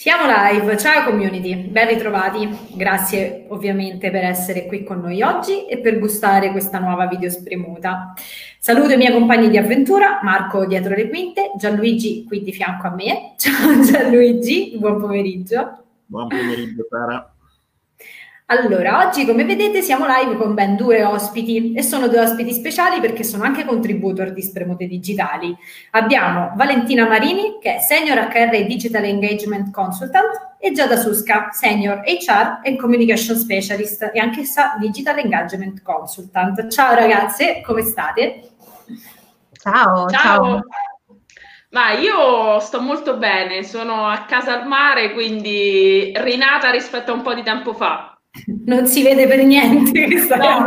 Siamo live, ciao community, ben ritrovati, grazie ovviamente per essere qui con noi oggi e per gustare questa nuova video spremuta. Saluto i miei compagni di avventura, Marco dietro le quinte, Gianluigi qui di fianco a me, ciao Gianluigi, buon pomeriggio. Buon pomeriggio Sara. Allora, oggi come vedete siamo live con ben due ospiti e sono due ospiti speciali perché sono anche contributor di Spremute Digitali. Abbiamo Valentina Marini, che è Senior HR Digital Engagement Consultant, e Giada Susca, Senior HR and Communication Specialist e anch'essa Digital Engagement Consultant. Ciao ragazze, come state? Ciao, ciao. ciao. Ma io sto molto bene, sono a casa al mare, quindi rinata rispetto a un po' di tempo fa. Non si vede per niente no,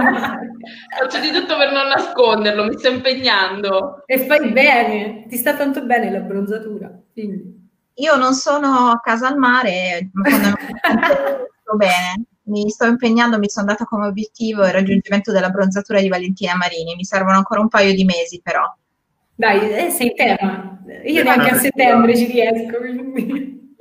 Faccio di tutto per non nasconderlo, mi sto impegnando. E fai bene, ti sta tanto bene la bronzatura. Quindi. Io non sono a casa al mare, ma sto bene. Mi sto impegnando, mi sono data come obiettivo il raggiungimento della bronzatura di Valentina Marini. Mi servono ancora un paio di mesi, però. Dai, eh, sei in tema. Io neanche a settembre ci riesco, quindi.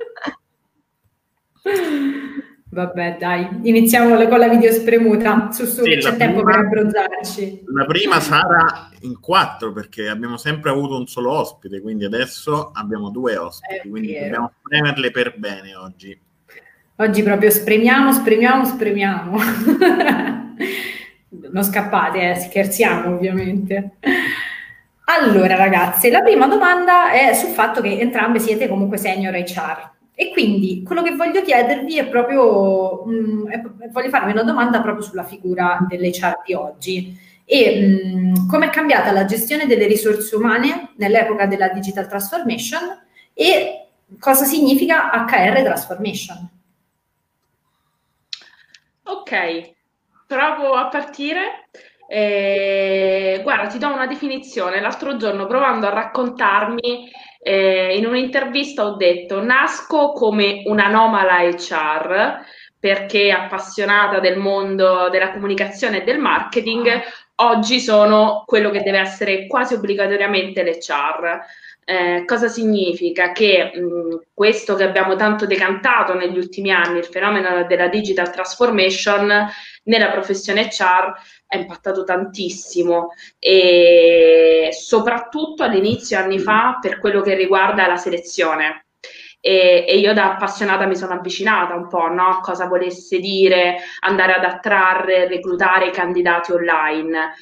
Vabbè, dai, iniziamo con la video spremuta. Su, su, sì, c'è tempo prima, per abbronzarci. La prima sarà in quattro perché abbiamo sempre avuto un solo ospite, quindi adesso abbiamo due ospiti, quindi dobbiamo spremerle per bene oggi. Oggi proprio spremiamo, spremiamo, spremiamo. non scappate, eh, scherziamo ovviamente. Allora, ragazze, la prima domanda è sul fatto che entrambe siete comunque senior HR. E quindi quello che voglio chiedervi è proprio, mh, mm, è, voglio farvi una domanda proprio sulla figura dell'HR di oggi e mm, come è cambiata la gestione delle risorse umane nell'epoca della digital transformation e cosa significa HR transformation. Ok, provo a partire. Eh, guarda, ti do una definizione. L'altro giorno, provando a raccontarmi eh, in un'intervista ho detto nasco come un'anomala HR perché appassionata del mondo della comunicazione e del marketing, oggi sono quello che deve essere quasi obbligatoriamente l'HR. Eh, cosa significa? Che mh, questo che abbiamo tanto decantato negli ultimi anni, il fenomeno della digital transformation nella professione HR, è impattato tantissimo e soprattutto all'inizio anni fa per quello che riguarda la selezione. E, e, io da appassionata mi sono avvicinata un po' no? a cosa volesse dire andare ad attrarre, reclutare candidati online.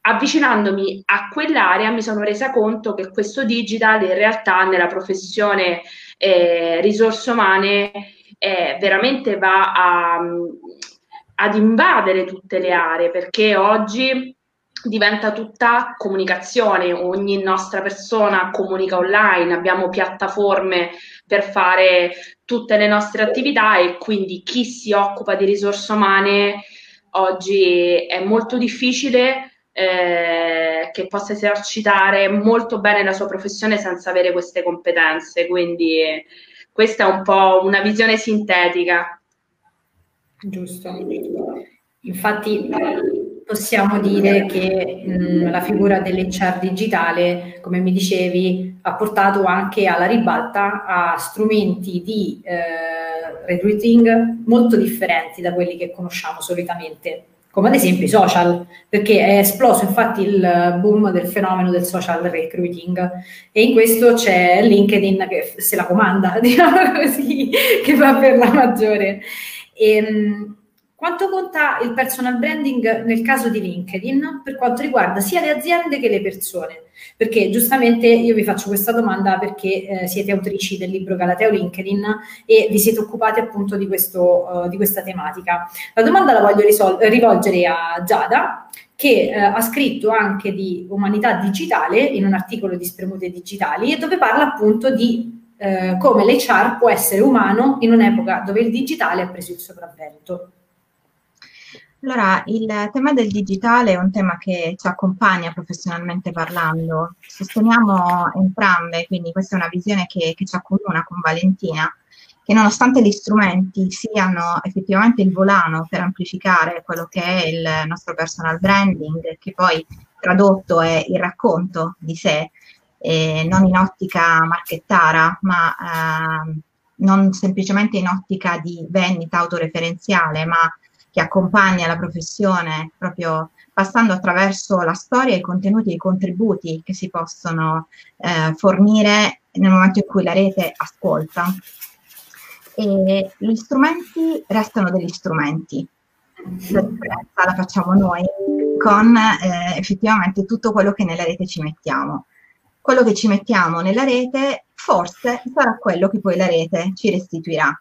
Avvicinandomi a quell'area mi sono resa conto che questo digital in realtà nella professione eh, risorse umane eh, veramente va a, ad invadere tutte le aree perché oggi diventa tutta comunicazione, ogni nostra persona comunica online, abbiamo piattaforme per fare tutte le nostre attività e quindi chi si occupa di risorse umane oggi è molto difficile eh, che possa esercitare molto bene la sua professione senza avere queste competenze, quindi questa è un po' una visione sintetica Giusto. Infatti possiamo dire che mh, la figura dell'HR digitale, come mi dicevi, ha portato anche alla ribalta a strumenti di eh, recruiting molto differenti da quelli che conosciamo solitamente, come ad esempio i social, perché è esploso infatti il boom del fenomeno del social recruiting e in questo c'è LinkedIn che se la comanda, diciamo così, che va per la maggiore. Ehm, quanto conta il personal branding nel caso di LinkedIn per quanto riguarda sia le aziende che le persone? Perché giustamente io vi faccio questa domanda perché eh, siete autrici del libro Galateo LinkedIn e vi siete occupati appunto di, questo, uh, di questa tematica. La domanda la voglio risol- rivolgere a Giada che eh, ha scritto anche di umanità digitale in un articolo di Spremute Digitali e dove parla appunto di eh, come l'HR può essere umano in un'epoca dove il digitale ha preso il sopravvento. Allora, il tema del digitale è un tema che ci accompagna professionalmente parlando. Sosteniamo entrambe, quindi questa è una visione che, che ci accomuna con Valentina, che nonostante gli strumenti siano effettivamente il volano per amplificare quello che è il nostro personal branding, che poi tradotto è il racconto di sé, eh, non in ottica marchettara, ma eh, non semplicemente in ottica di vendita autoreferenziale, ma che accompagna la professione proprio passando attraverso la storia, i contenuti e i contributi che si possono eh, fornire nel momento in cui la rete ascolta. E gli strumenti restano degli strumenti, la differenza la facciamo noi con eh, effettivamente tutto quello che nella rete ci mettiamo. Quello che ci mettiamo nella rete forse sarà quello che poi la rete ci restituirà.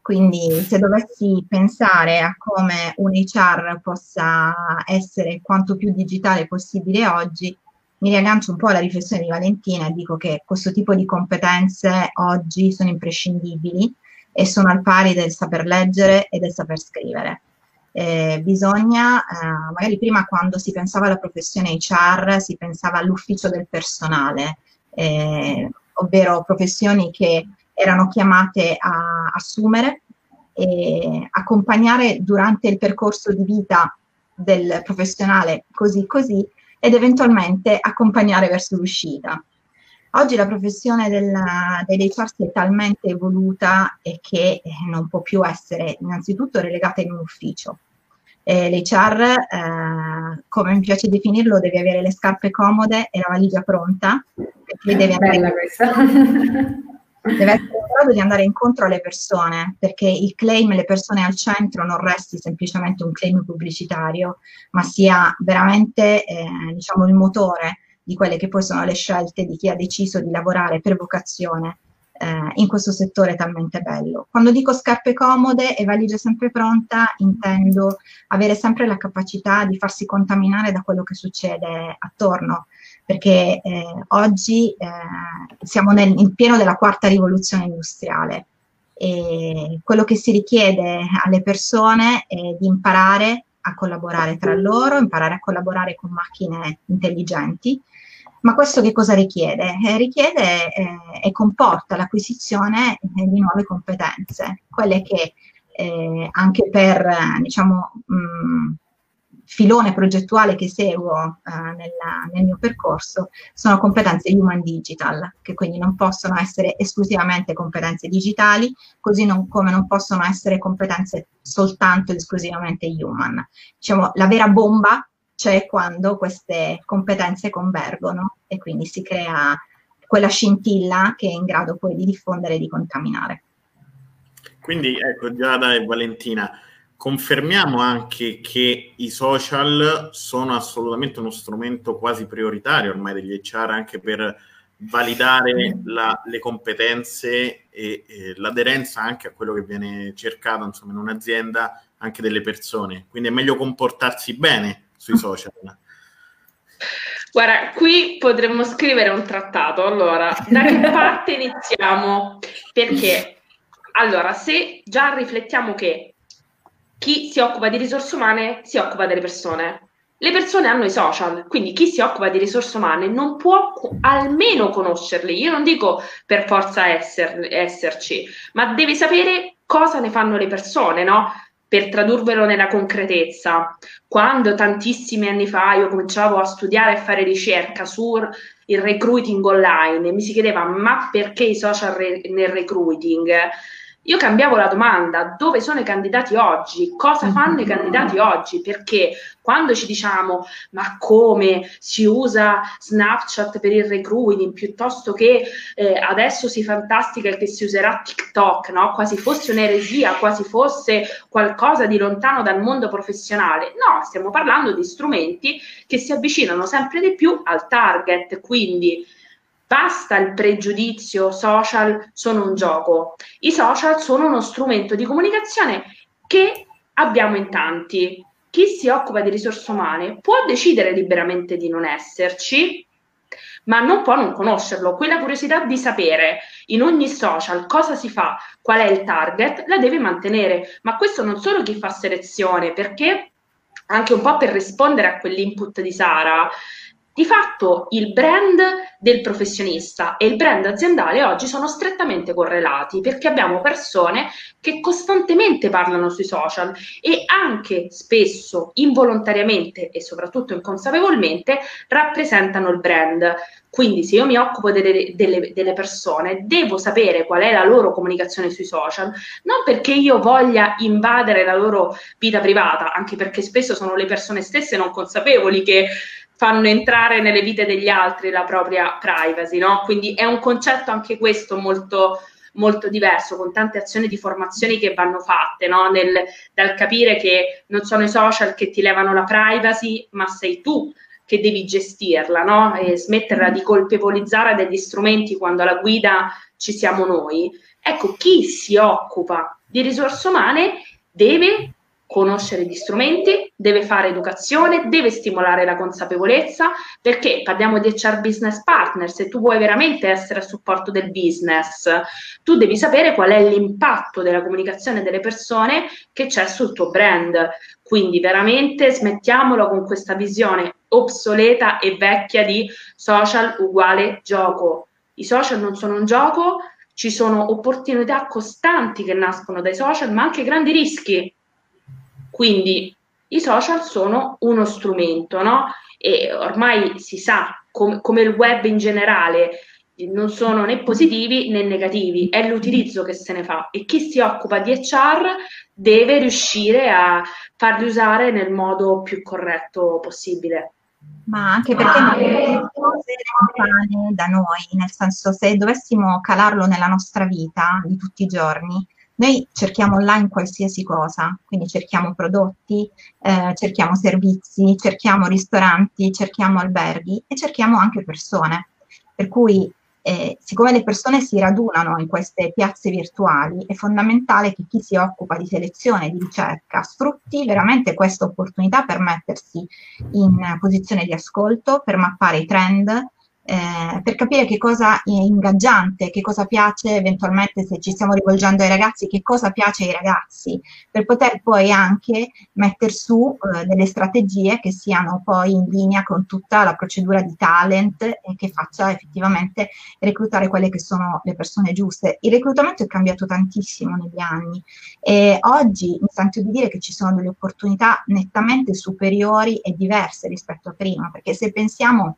Quindi se dovessi pensare a come un HR possa essere quanto più digitale possibile oggi, mi riaggancio un po' alla riflessione di Valentina e dico che questo tipo di competenze oggi sono imprescindibili e sono al pari del saper leggere e del saper scrivere. Eh, bisogna, eh, magari prima quando si pensava alla professione HR si pensava all'ufficio del personale, eh, ovvero professioni che erano chiamate a assumere e accompagnare durante il percorso di vita del professionale così così ed eventualmente accompagnare verso l'uscita. Oggi la professione del, dell'HR si è talmente evoluta che eh, non può più essere innanzitutto relegata in un ufficio. Eh, L'HR, eh, come mi piace definirlo, deve avere le scarpe comode e la valigia pronta, perché deve andare, deve essere in grado di andare incontro alle persone, perché il claim le persone al centro non resti semplicemente un claim pubblicitario, ma sia veramente eh, diciamo, il motore di quelle che poi sono le scelte di chi ha deciso di lavorare per vocazione eh, in questo settore talmente bello. Quando dico scarpe comode e valigia sempre pronta, intendo avere sempre la capacità di farsi contaminare da quello che succede attorno, perché eh, oggi eh, siamo nel, in pieno della quarta rivoluzione industriale e quello che si richiede alle persone è di imparare a collaborare tra loro, imparare a collaborare con macchine intelligenti, ma questo che cosa richiede? Eh, richiede eh, e comporta l'acquisizione eh, di nuove competenze, quelle che eh, anche per, diciamo, mh, filone progettuale che seguo eh, nella, nel mio percorso sono competenze human digital, che quindi non possono essere esclusivamente competenze digitali, così non, come non possono essere competenze soltanto ed esclusivamente human. Diciamo, la vera bomba c'è quando queste competenze convergono e quindi si crea quella scintilla che è in grado poi di diffondere e di contaminare. Quindi ecco Giada e Valentina, confermiamo anche che i social sono assolutamente uno strumento quasi prioritario ormai degli HR anche per validare la, le competenze e, e, l'aderenza anche a quello che viene cercato insomma, in un'azienda anche delle persone. Quindi è meglio comportarsi bene sui social. Guarda, qui potremmo scrivere un trattato. Allora, da che parte iniziamo? Perché, allora, se già riflettiamo che chi si occupa di risorse umane si occupa delle persone, le persone hanno i social, quindi chi si occupa di risorse umane non può almeno conoscerli. Io non dico per forza esser, esserci, ma deve sapere cosa ne fanno le persone, no? Per tradurvelo nella concretezza, quando tantissimi anni fa io cominciavo a studiare e fare ricerca sul recruiting online e mi si chiedeva ma perché i social re- nel recruiting? Io cambiavo la domanda, dove sono i candidati oggi? Cosa fanno i candidati oggi? Perché quando ci diciamo ma come si usa Snapchat per il recruiting piuttosto che eh, adesso si fantastica che si userà TikTok, no? quasi fosse un'eresia, quasi fosse qualcosa di lontano dal mondo professionale. No, stiamo parlando di strumenti che si avvicinano sempre di più al target, quindi Basta il pregiudizio social sono un gioco. I social sono uno strumento di comunicazione che abbiamo in tanti. Chi si occupa di risorse umane può decidere liberamente di non esserci, ma non può non conoscerlo. Quella curiosità di sapere in ogni social cosa si fa, qual è il target, la deve mantenere. Ma questo non solo chi fa selezione, perché anche un po' per rispondere a quell'input di Sara, Di fatto il brand del professionista e il brand aziendale oggi sono strettamente correlati perché abbiamo persone che costantemente parlano sui social e anche spesso involontariamente e soprattutto inconsapevolmente rappresentano il brand. Quindi se io mi occupo delle, delle, delle, persone, devo sapere qual è la loro comunicazione sui social, non perché io voglia invadere la loro vita privata, anche perché spesso sono le persone stesse non consapevoli che fanno entrare nelle vite degli altri la propria privacy, no? Quindi è un concetto anche questo molto, molto diverso, con tante azioni di formazione che vanno fatte, no? Nel, dal capire che non sono i social che ti levano la privacy, ma sei tu che devi gestirla, no? E smetterla di colpevolizzare degli strumenti quando alla guida ci siamo noi. Ecco, chi si occupa di risorse umane deve conoscere gli strumenti, deve fare educazione, deve stimolare la consapevolezza, perché parliamo di HR business partner, se tu vuoi veramente essere a supporto del business, tu devi sapere qual è l'impatto della comunicazione delle persone che c'è sul tuo brand. Quindi veramente smettiamolo con questa visione obsoleta e vecchia di social uguale gioco. I social non sono un gioco, ci sono opportunità costanti che nascono dai social, ma anche grandi rischi quindi i social sono uno strumento, no? E ormai si sa, com- come il web in generale, non sono né positivi né negativi, è l'utilizzo che se ne fa e chi si occupa di HR deve riuscire a farli usare nel modo più corretto possibile. Ma anche perché ah, le cose lontane da noi, nel senso se dovessimo calarlo nella nostra vita di tutti i giorni, noi cerchiamo online qualsiasi cosa, quindi cerchiamo prodotti, eh, cerchiamo servizi, cerchiamo ristoranti, cerchiamo alberghi e cerchiamo anche persone. Per cui, eh, siccome le persone si radunano in queste piazze virtuali, è fondamentale che chi si occupa di selezione e di ricerca sfrutti veramente questa opportunità per mettersi in posizione di ascolto, per mappare i trend, eh, per capire che cosa è ingaggiante, che cosa piace eventualmente se ci stiamo rivolgendo ai ragazzi, che cosa piace ai ragazzi, per poter poi anche mettere su eh, delle strategie che siano poi in linea con tutta la procedura di talent e che faccia effettivamente reclutare quelle che sono le persone giuste. Il reclutamento è cambiato tantissimo negli anni e oggi mi sento di dire che ci sono delle opportunità nettamente superiori e diverse rispetto a prima, perché se pensiamo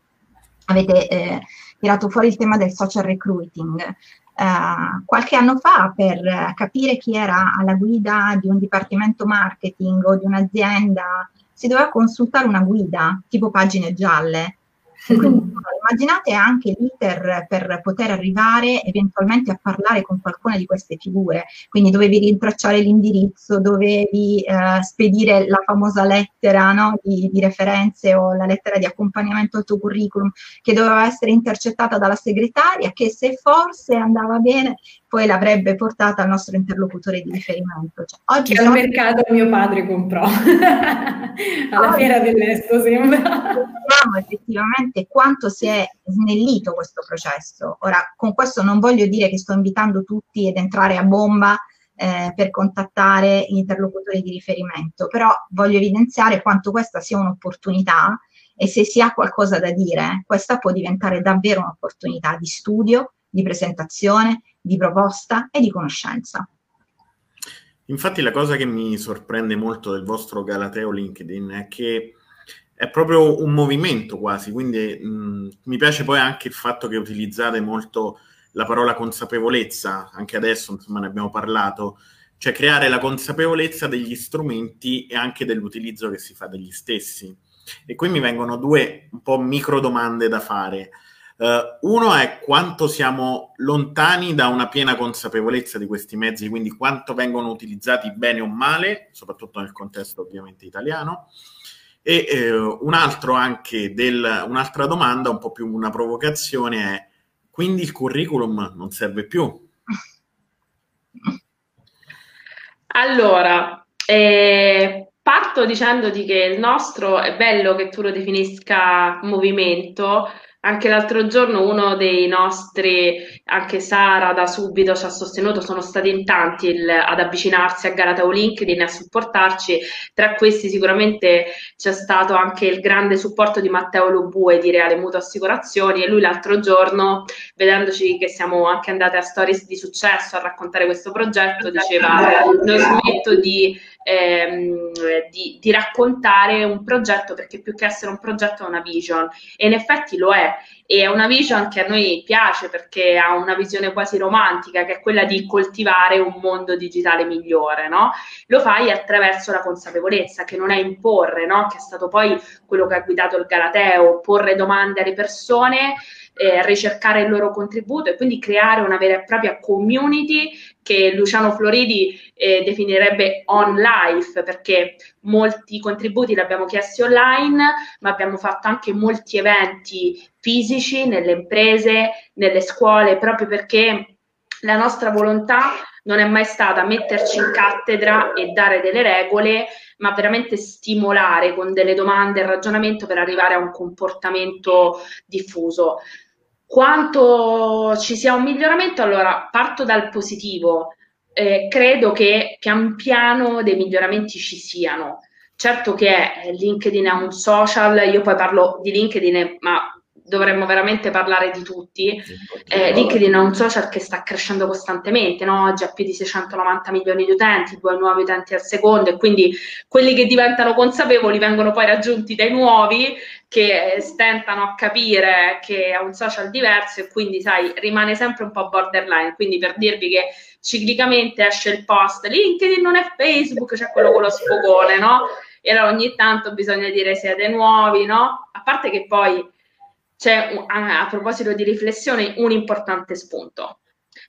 avete eh, tirato fuori il tema del social recruiting. Uh, qualche anno fa per capire chi era alla guida di un dipartimento marketing o di un'azienda si doveva consultare una guida tipo pagine gialle quindi, immaginate anche l'iter per poter arrivare eventualmente a parlare con qualcuna di queste figure, quindi dovevi rintracciare l'indirizzo, dovevi eh, spedire la famosa lettera no, di, di, referenze o la lettera di accompagnamento al tuo curriculum che doveva essere intercettata dalla segretaria che se forse andava bene poi l'avrebbe portata al nostro interlocutore di riferimento. Cioè, oggi che al mercato mio padre comprò, alla fiera dell'Esto sembra. Vediamo effettivamente quanto si è snellito questo processo. Ora, con questo non voglio dire che sto invitando tutti ad entrare a bomba eh, per contattare gli interlocutori di riferimento, però voglio evidenziare quanto questa sia un'opportunità e se si ha qualcosa da dire, questa può diventare davvero un'opportunità di studio, di presentazione, di proposta e di conoscenza. Infatti la cosa che mi sorprende molto del vostro Galateo LinkedIn è che è proprio un movimento quasi, quindi mh, mi piace poi anche il fatto che utilizzate molto la parola consapevolezza, anche adesso insomma ne abbiamo parlato, cioè creare la consapevolezza degli strumenti e anche dell'utilizzo che si fa degli stessi. E qui mi vengono due un po' micro domande da fare. Uh, uno è quanto siamo lontani da una piena consapevolezza di questi mezzi, quindi quanto vengono utilizzati bene o male, soprattutto nel contesto ovviamente italiano. E eh, un altro anche del, un'altra domanda, un po' più una provocazione, è quindi il curriculum non serve più? Allora, eh, parto dicendoti che il nostro è bello che tu lo definisca movimento, Anche l'altro giorno uno dei nostri, anche Sara da subito ci ha sostenuto, sono stati in tanti il, ad avvicinarsi a Galateo LinkedIn e a supportarci. Tra questi sicuramente c'è stato anche il grande supporto di Matteo Lobue di Reale Mutuo Assicurazioni e lui l'altro giorno, vedendoci che siamo anche andate a Stories di Successo a raccontare questo progetto, diceva non smetto di ehm, di, di, raccontare un progetto perché più che essere un progetto è una vision. E in effetti lo è e è una vision che a noi piace perché ha una visione quasi romantica che è quella di coltivare un mondo digitale migliore, no? Lo fai attraverso la consapevolezza che non è imporre, no? Che è stato poi quello che ha guidato il Galateo, porre domande alle persone eh, ricercare il loro contributo e quindi creare una vera e propria community che Luciano Floridi eh, definirebbe on life perché molti contributi li abbiamo chiesti online ma abbiamo fatto anche molti eventi fisici nelle imprese, nelle scuole proprio perché la nostra volontà non è mai stata metterci in cattedra e dare delle regole, ma veramente stimolare con delle domande e ragionamento per arrivare a un comportamento diffuso. Quanto ci sia un miglioramento? Allora, parto dal positivo. Eh, credo che pian piano dei miglioramenti ci siano. Certo che LinkedIn è un social, io poi parlo di LinkedIn, ma dovremmo veramente parlare di tutti. Eh, LinkedIn è un social che sta crescendo costantemente, no? oggi ha più di 690 milioni di utenti, due nuovi utenti al secondo e quindi quelli che diventano consapevoli vengono poi raggiunti dai nuovi che stentano a capire che è un social diverso e quindi sai rimane sempre un po' borderline, quindi per dirvi che ciclicamente esce il post LinkedIn non è Facebook, c'è quello con lo sfogone, no? E allora ogni tanto bisogna dire siete nuovi, no? A parte che poi c'è a, proposito di riflessione un importante spunto.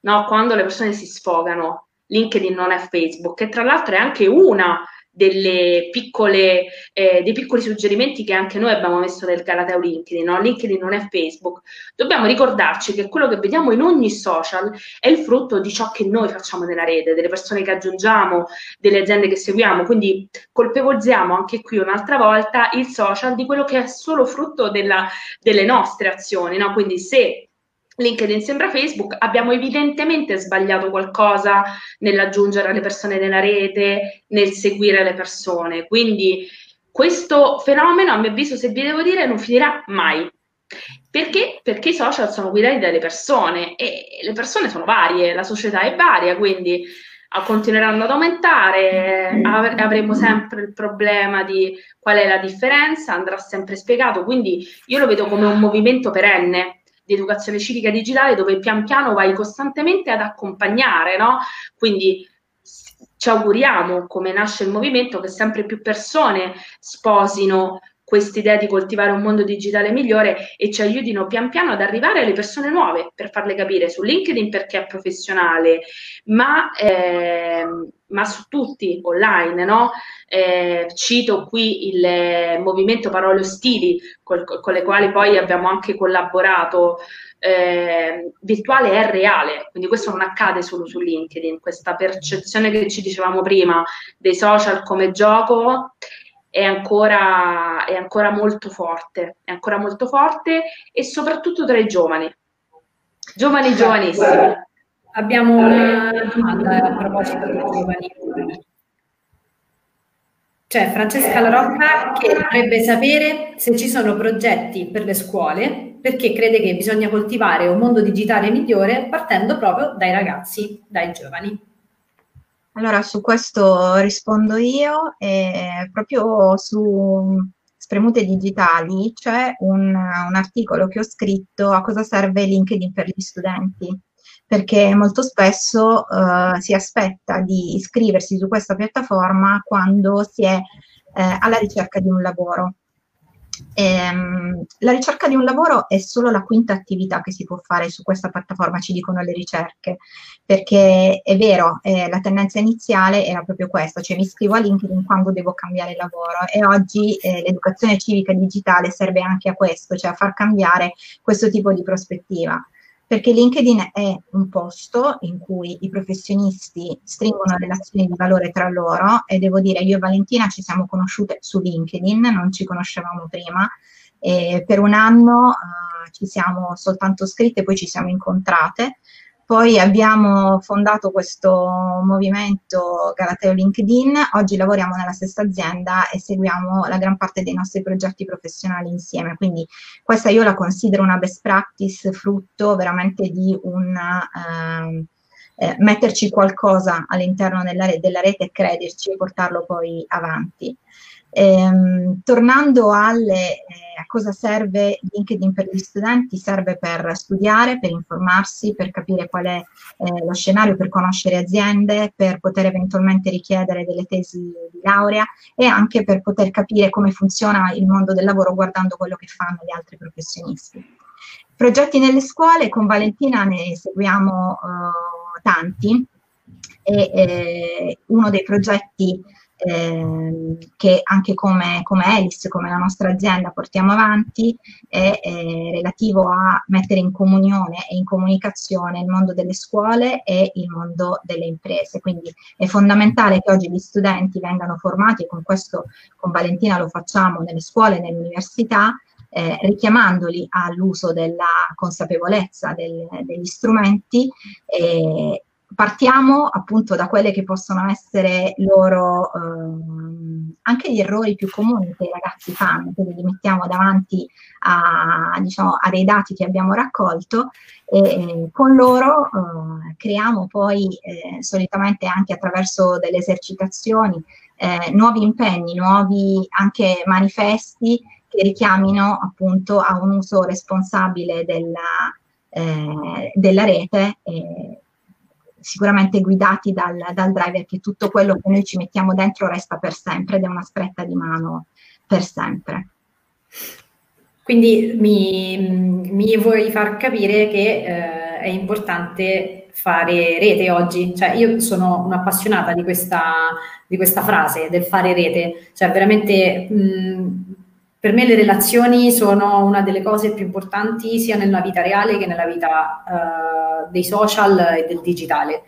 No? Quando le persone si sfogano, LinkedIn non è Facebook, e tra l'altro è anche una delle piccole, eh, dei piccoli suggerimenti che anche noi abbiamo messo nel Galateo LinkedIn. No? LinkedIn non è Facebook. Dobbiamo ricordarci che quello che vediamo in ogni social è il frutto di ciò che noi facciamo nella rete, delle persone che aggiungiamo, delle aziende che seguiamo. Quindi colpevolizziamo anche qui un'altra volta il social di quello che è solo frutto della, delle nostre azioni. No? Quindi se LinkedIn sembra Facebook, abbiamo evidentemente sbagliato qualcosa nell'aggiungere le persone nella rete, nel seguire le persone. Quindi questo fenomeno, a mio avviso, se vi devo dire, non finirà mai. Perché? Perché i social sono guidati dalle persone e le persone sono varie, la società è varia, quindi continueranno ad aumentare, avremo sempre il problema di qual è la differenza, andrà sempre spiegato, quindi io lo vedo come un movimento perenne di educazione civica digitale dove pian piano vai costantemente ad accompagnare, no? Quindi ci auguriamo, come nasce il movimento, che sempre più persone sposino questa idea di coltivare un mondo digitale migliore e ci aiutino pian piano ad arrivare alle persone nuove per farle capire su LinkedIn perché è professionale, ma, eh, ma su tutti online, no? Eh, cito qui il movimento Parole Ostili, col, con le quali poi abbiamo anche collaborato. Eh, virtuale è reale, quindi questo non accade solo su LinkedIn, questa percezione che ci dicevamo prima dei social come gioco è ancora, è ancora molto forte, è ancora molto forte e soprattutto tra i giovani, giovani giovanissimi. Abbiamo una domanda a proposito dei giovani. C'è Francesca La Rocca che vorrebbe sapere se ci sono progetti per le scuole perché crede che bisogna coltivare un mondo digitale migliore partendo proprio dai ragazzi, dai giovani. Allora, su questo rispondo io, e proprio su Spremute Digitali c'è un, un articolo che ho scritto a cosa serve LinkedIn per gli studenti, perché molto spesso uh, si aspetta di iscriversi su questa piattaforma quando si è eh, alla ricerca di un lavoro. Ehm, la ricerca di un lavoro è solo la quinta attività che si può fare su questa piattaforma, ci dicono le ricerche, perché è vero, eh, la tendenza iniziale era proprio questa, cioè mi iscrivo a LinkedIn quando devo cambiare lavoro e oggi eh, l'educazione civica digitale serve anche a questo, cioè a far cambiare questo tipo di prospettiva perché LinkedIn è un posto in cui i professionisti stringono relazioni di valore tra loro e devo dire, io e Valentina ci siamo conosciute su LinkedIn, non ci conoscevamo prima, per un anno uh, ci siamo soltanto scritte, poi ci siamo incontrate. Poi abbiamo fondato questo movimento Galateo LinkedIn, oggi lavoriamo nella stessa azienda e seguiamo la gran parte dei nostri progetti professionali insieme, quindi questa io la considero una best practice frutto veramente di un eh, eh, metterci qualcosa all'interno della, della rete e crederci e portarlo poi avanti. Ehm, tornando alle, eh, a cosa serve LinkedIn per gli studenti, serve per studiare, per informarsi, per capire qual è eh, lo scenario, per conoscere aziende, per poter eventualmente richiedere delle tesi di laurea e anche per poter capire come funziona il mondo del lavoro guardando quello che fanno gli altri professionisti. Progetti nelle scuole, con Valentina ne seguiamo eh, tanti e eh, uno dei progetti eh, che anche come, come Elis, come la nostra azienda portiamo avanti, è, è relativo a mettere in comunione e in comunicazione il mondo delle scuole e il mondo delle imprese. Quindi è fondamentale che oggi gli studenti vengano formati e con questo con Valentina lo facciamo nelle scuole e nelle università, eh, richiamandoli all'uso della consapevolezza del, degli strumenti eh, partiamo appunto da quelle che possono essere loro ehm, anche gli errori più comuni che i ragazzi fanno, quindi li mettiamo davanti a, diciamo, a dei dati che abbiamo raccolto e con loro eh, creiamo poi eh, solitamente anche attraverso delle esercitazioni eh, nuovi impegni, nuovi anche manifesti che richiamino appunto a un uso responsabile della, eh, della rete sicuramente guidati dal, dal, driver che tutto quello che noi ci mettiamo dentro resta per sempre ed è una stretta di mano per sempre. Quindi mi, mi vuoi far capire che eh, è importante fare rete oggi, cioè io sono un'appassionata di questa, di questa frase del fare rete, cioè veramente mh, per me le relazioni sono una delle cose più importanti sia nella vita reale che nella vita uh, dei social e del digitale.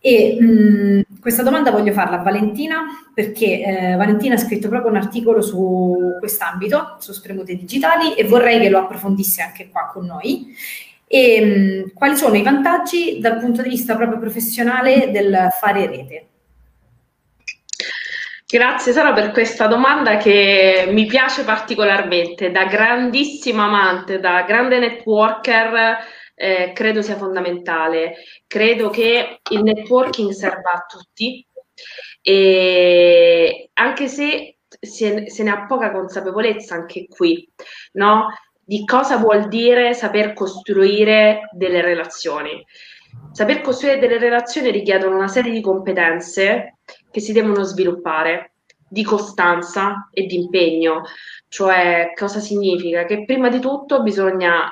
E mh, questa domanda voglio farla a Valentina perché eh, Valentina ha scritto proprio un articolo su quest'ambito, su spremute digitali e vorrei che lo approfondisse anche qua con noi. E, mh, quali sono i vantaggi dal punto di vista proprio professionale del fare rete? Grazie Sara per questa domanda che mi piace particolarmente. Da grandissima amante, da grande networker, eh, credo sia fondamentale. Credo che il networking serva a tutti, e anche se se, ne ha poca consapevolezza anche qui, no? Di cosa vuol dire saper costruire delle relazioni. Saper costruire delle relazioni richiedono una serie di competenze che si devono sviluppare di costanza e di impegno. Cioè, cosa significa? Che prima di tutto bisogna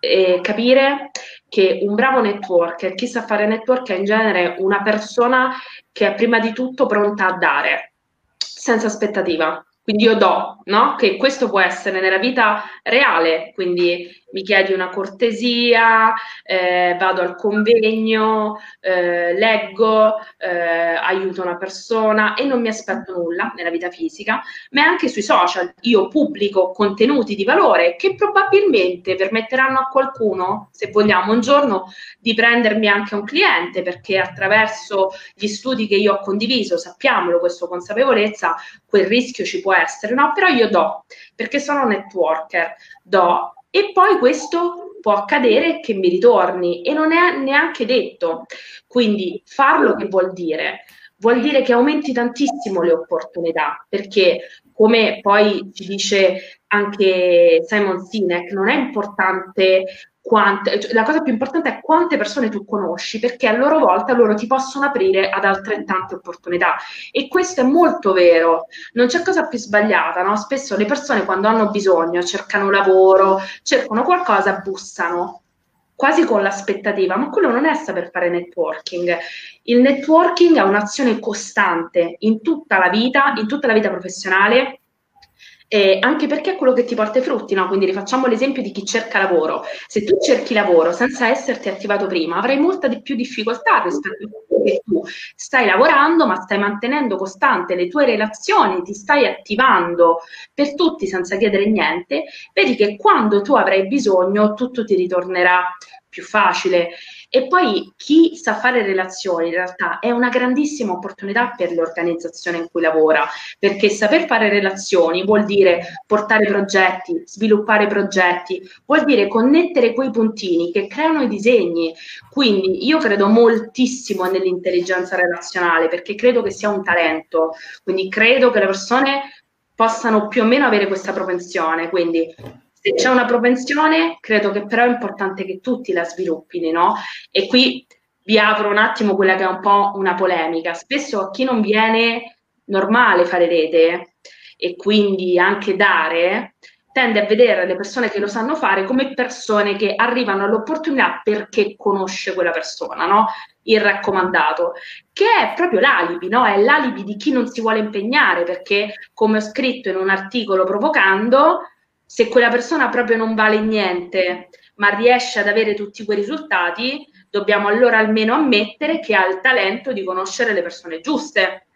eh, capire che un bravo networker, chi sa fare network è in genere una persona che è prima di tutto pronta a dare, senza aspettativa. Quindi io do, no? Che questo può essere nella vita reale, quindi mi chiedi una cortesia, eh, vado al convegno, eh, leggo, eh, aiuto una persona e non mi aspetto nulla nella vita fisica, ma anche sui social. Io pubblico contenuti di valore che probabilmente permetteranno a qualcuno, se vogliamo, un giorno di prendermi anche un cliente, perché attraverso gli studi che io ho condiviso, sappiamolo, questa consapevolezza, quel rischio ci può essere, no? Però io do, perché sono networker, do e poi questo può accadere che mi ritorni e non è neanche detto. Quindi farlo che vuol dire? Vuol dire che aumenti tantissimo le opportunità, perché come poi ci dice anche Simon Sinek, non è importante quante, cioè, la cosa più importante è quante persone tu conosci, perché a loro volta loro ti possono aprire ad altrettante opportunità. E questo è molto vero, non c'è cosa più sbagliata, no? Spesso le persone quando hanno bisogno, cercano lavoro, cercano qualcosa, bussano quasi con l'aspettativa, ma quello non è saper fare networking. Il networking è un'azione costante in tutta la vita, in tutta la vita professionale eh, anche perché è quello che ti porta i frutti, no? Quindi rifacciamo l'esempio di chi cerca lavoro. Se tu cerchi lavoro senza esserti attivato prima, avrai molta di più difficoltà rispetto a che tu stai lavorando, ma stai mantenendo costante le tue relazioni, ti stai attivando per tutti senza chiedere niente, vedi che quando tu avrai bisogno tutto ti ritornerà più facile. E poi chi sa fare relazioni in realtà è una grandissima opportunità per l'organizzazione in cui lavora, perché saper fare relazioni vuol dire portare progetti, sviluppare progetti, vuol dire connettere quei puntini che creano i disegni. Quindi io credo moltissimo nell'intelligenza relazionale perché credo che sia un talento, quindi credo che le persone possano più o meno avere questa propensione. Quindi se c'è una propensione, credo che però è importante che tutti la sviluppino, no? E qui vi apro un attimo quella che è un po' una polemica. Spesso a chi non viene normale fare rete e quindi anche dare, tende a vedere le persone che lo sanno fare come persone che arrivano all'opportunità perché conosce quella persona, no? Il raccomandato, che è proprio l'alibi, no? È l'alibi di chi non si vuole impegnare perché, come ho scritto in un articolo provocando, se quella persona proprio non vale niente, ma riesce ad avere tutti quei risultati, dobbiamo allora almeno ammettere che ha il talento di conoscere le persone giuste.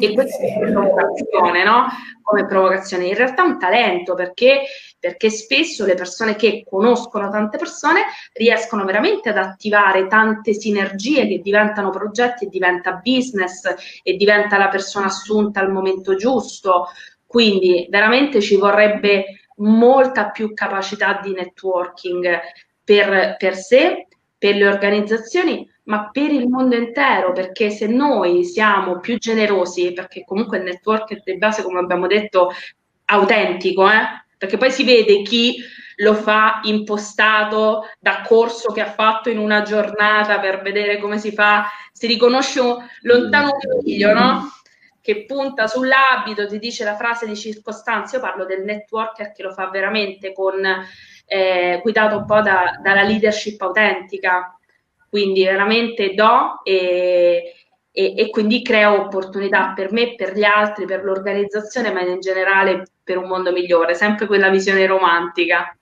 E questa è una provocazione, no? Come provocazione. In realtà è un talento perché, perché spesso le persone che conoscono tante persone riescono veramente ad attivare tante sinergie che diventano progetti e diventa business e diventa la persona assunta al momento giusto. Quindi veramente ci vorrebbe molta più capacità di networking per, per sé, per le organizzazioni, ma per il mondo intero, perché se noi siamo più generosi, perché comunque il network è di base, come abbiamo detto, autentico, eh? perché poi si vede chi lo fa impostato da corso che ha fatto in una giornata per vedere come si fa, si riconosce lontano un figlio, no? Che punta sull'abito, ti dice la frase di circostanza, io parlo del networker che lo fa veramente con, eh, guidato un po' da, dalla leadership autentica, quindi veramente do e, e, e, quindi creo opportunità per me, per gli altri, per l'organizzazione, ma in generale per un mondo migliore, sempre quella visione romantica.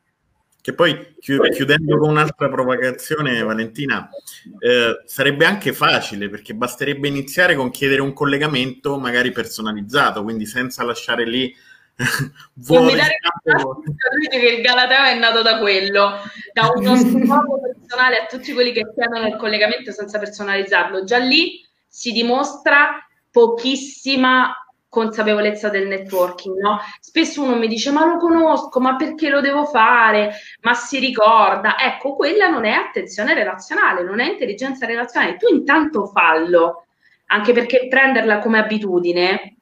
Che poi chiudendo con un'altra provocazione, Valentina, eh, sarebbe anche facile perché basterebbe iniziare con chiedere un collegamento magari personalizzato, quindi senza lasciare lì vuoto. che il Galateo è nato da quello, da uno scopo personale a tutti quelli che chiedono il collegamento senza personalizzarlo. Già lì si dimostra pochissima consapevolezza del networking, no? Spesso uno mi dice ma lo conosco, ma perché lo devo fare? Ma si ricorda? Ecco, quella non è attenzione relazionale, non è intelligenza relazionale. Tu intanto fallo, anche perché prenderla come abitudine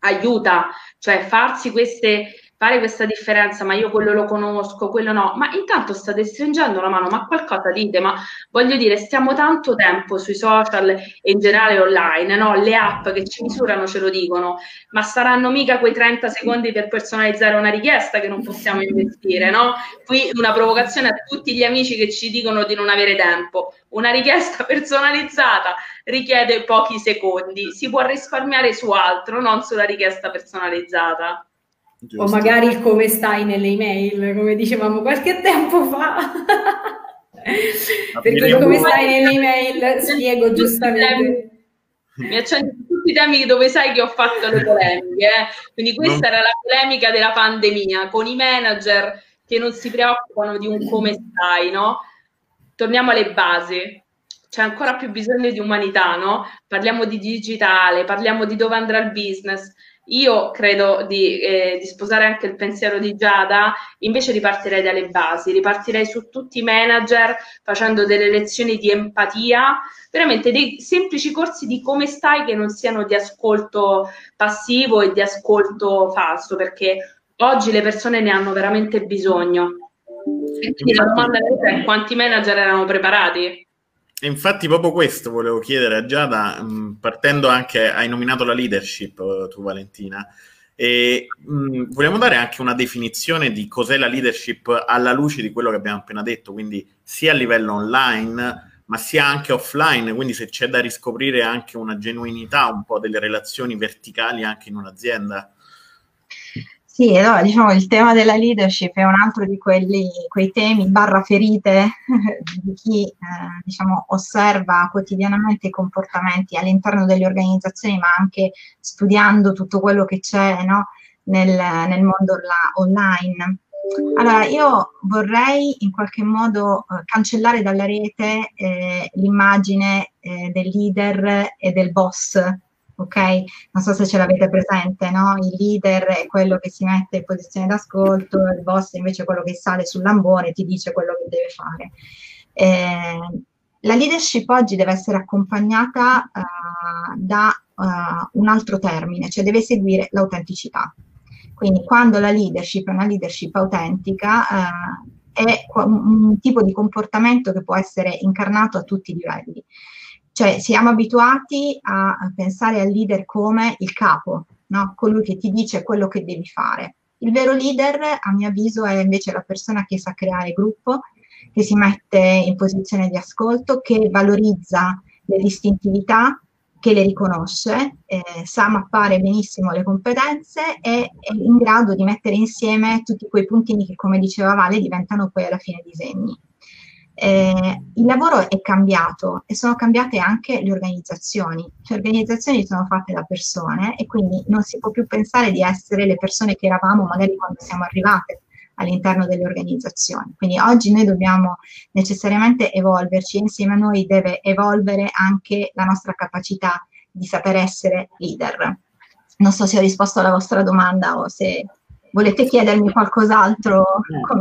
aiuta, cioè farsi queste fare questa differenza, ma io quello lo conosco, quello no, ma intanto state stringendo la mano, ma qualcosa dite, ma voglio dire, stiamo tanto tempo sui social e in generale online, no? le app che ci misurano ce lo dicono, ma saranno mica quei 30 secondi per personalizzare una richiesta che non possiamo investire, no? Qui una provocazione a tutti gli amici che ci dicono di non avere tempo. Una richiesta personalizzata richiede pochi secondi, si può risparmiare su altro, non sulla richiesta personalizzata. Giusto. O magari il come stai nelle email, come dicevamo qualche tempo fa. Perché il come stai nelle email spiego giustamente. Mi accendi tutti i temi dove sai che ho fatto le polemiche. Eh? Quindi questa no. era la polemica della pandemia con i manager che non si preoccupano di un come stai, no? Torniamo alle basi. C'è ancora più bisogno di umanità, no? Parliamo di digitale, parliamo di dove andrà il business io credo di, eh, di, sposare anche il pensiero di Giada, invece ripartirei dalle basi, ripartirei su tutti i manager facendo delle lezioni di empatia, veramente dei semplici corsi di come stai che non siano di ascolto passivo e di ascolto falso, perché oggi le persone ne hanno veramente bisogno. E quindi la domanda è quanti manager erano preparati? Infatti proprio questo volevo chiedere a Giada, mh, partendo anche, hai nominato la leadership eh, tu Valentina, e mh, vogliamo dare anche una definizione di cos'è la leadership alla luce di quello che abbiamo appena detto, quindi sia a livello online, ma sia anche offline, quindi se c'è da riscoprire anche una genuinità un po' delle relazioni verticali anche in un'azienda. Sì, allora diciamo il tema della leadership è un altro di quelli, quei temi barra ferite di chi eh, diciamo, osserva quotidianamente i comportamenti all'interno delle organizzazioni, ma anche studiando tutto quello che c'è no, nel, nel, mondo la, online. Allora, io vorrei in qualche modo eh, cancellare dalla rete eh, l'immagine eh, del leader e del boss ok? Non so se ce l'avete presente, no? Il leader è quello che si mette in posizione d'ascolto, il boss invece è quello che sale sul lambone e ti dice quello che deve fare. Eh, la leadership oggi deve essere accompagnata uh, da uh, un altro termine, cioè deve seguire l'autenticità. Quindi quando la leadership è una leadership autentica, uh, è un, un tipo di comportamento che può essere incarnato a tutti i livelli. Cioè siamo abituati a pensare al leader come il capo, no? colui che ti dice quello che devi fare. Il vero leader, a mio avviso, è invece la persona che sa creare gruppo, che si mette in posizione di ascolto, che valorizza le distintività, che le riconosce, eh, sa mappare benissimo le competenze e è in grado di mettere insieme tutti quei puntini che, come diceva Vale, diventano poi alla fine disegni. Eh, il lavoro è cambiato e sono cambiate anche le organizzazioni. Le organizzazioni sono fatte da persone e quindi non si può più pensare di essere le persone che eravamo magari quando siamo arrivate all'interno delle organizzazioni. Quindi oggi noi dobbiamo necessariamente evolverci, insieme a noi deve evolvere anche la nostra capacità di saper essere leader. Non so se ho risposto alla vostra domanda o se volete chiedermi qualcos'altro?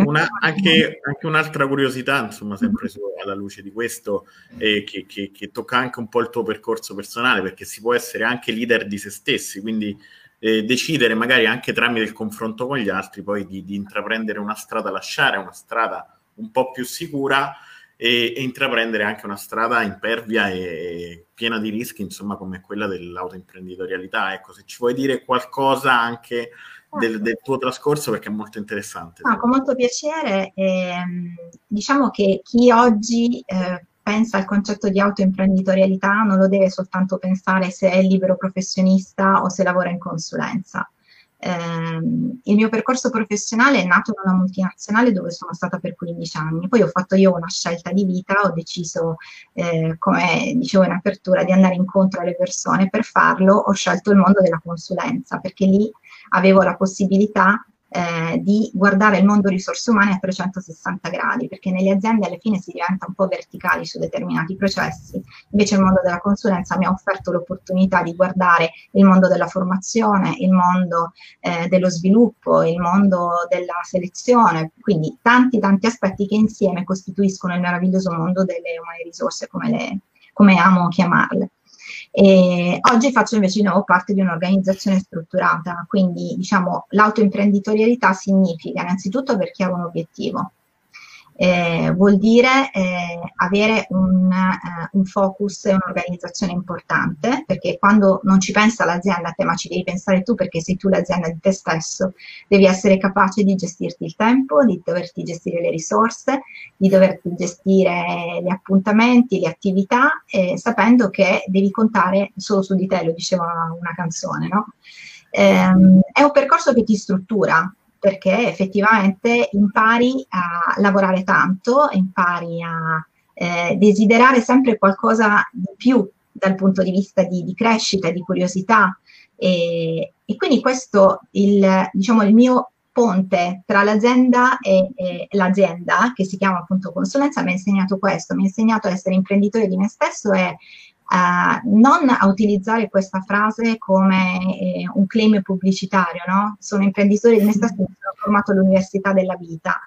Una, anche, anche, un'altra curiosità, insomma, sempre su, alla luce di questo, eh, che, che, che, tocca anche un po' il tuo percorso personale, perché si può essere anche leader di se stessi, quindi eh, decidere magari anche tramite il confronto con gli altri poi di, di, intraprendere una strada, lasciare una strada un po' più sicura e, e intraprendere anche una strada impervia e, e piena di rischi, insomma, come quella dell'autoimprenditorialità. Ecco, se ci vuoi dire qualcosa anche del, del, tuo trascorso perché è molto interessante. Ah, con molto piacere. Eh, diciamo che chi oggi eh, pensa al concetto di autoimprenditorialità non lo deve soltanto pensare se è libero professionista o se lavora in consulenza. Eh, il mio percorso professionale è nato in una multinazionale dove sono stata per 15 anni, poi ho fatto io una scelta di vita, ho deciso, eh, come dicevo in apertura, di andare incontro alle persone, per farlo. Ho scelto il mondo della consulenza perché lì avevo la possibilità eh, di guardare il mondo risorse umane a 360 gradi, perché nelle aziende alla fine si diventa un po' verticali su determinati processi. Invece il mondo della consulenza mi ha offerto l'opportunità di guardare il mondo della formazione, il mondo eh, dello sviluppo, il mondo della selezione, quindi tanti tanti aspetti che insieme costituiscono il meraviglioso mondo delle umane risorse, come, le, come amo chiamarle. E oggi faccio invece di nuovo parte di un'organizzazione strutturata, quindi diciamo l'autoimprenditorialità significa innanzitutto aver chiaro un obiettivo, eh, vuol dire eh, avere un, eh, un, focus e un'organizzazione importante, perché quando non ci pensa l'azienda a te, ma ci devi pensare tu perché sei tu l'azienda di te stesso, devi essere capace di gestirti il tempo, di doverti gestire le risorse, di doverti gestire gli appuntamenti, le attività, sapendo che devi contare solo su di te, lo diceva una canzone, no? Ehm, è un percorso che ti struttura, perché effettivamente impari a lavorare tanto, impari a eh, desiderare sempre qualcosa di più dal punto di vista di, di crescita, di curiosità. E, e, quindi questo, il, diciamo, il mio ponte tra l'azienda e, e, l'azienda, che si chiama appunto consulenza, mi ha insegnato questo, mi ha insegnato a essere imprenditore di me stesso e Uh, non a utilizzare questa frase come eh, un claim pubblicitario, no? Sono imprenditore di me stesso, sono formato all'Università della Vita.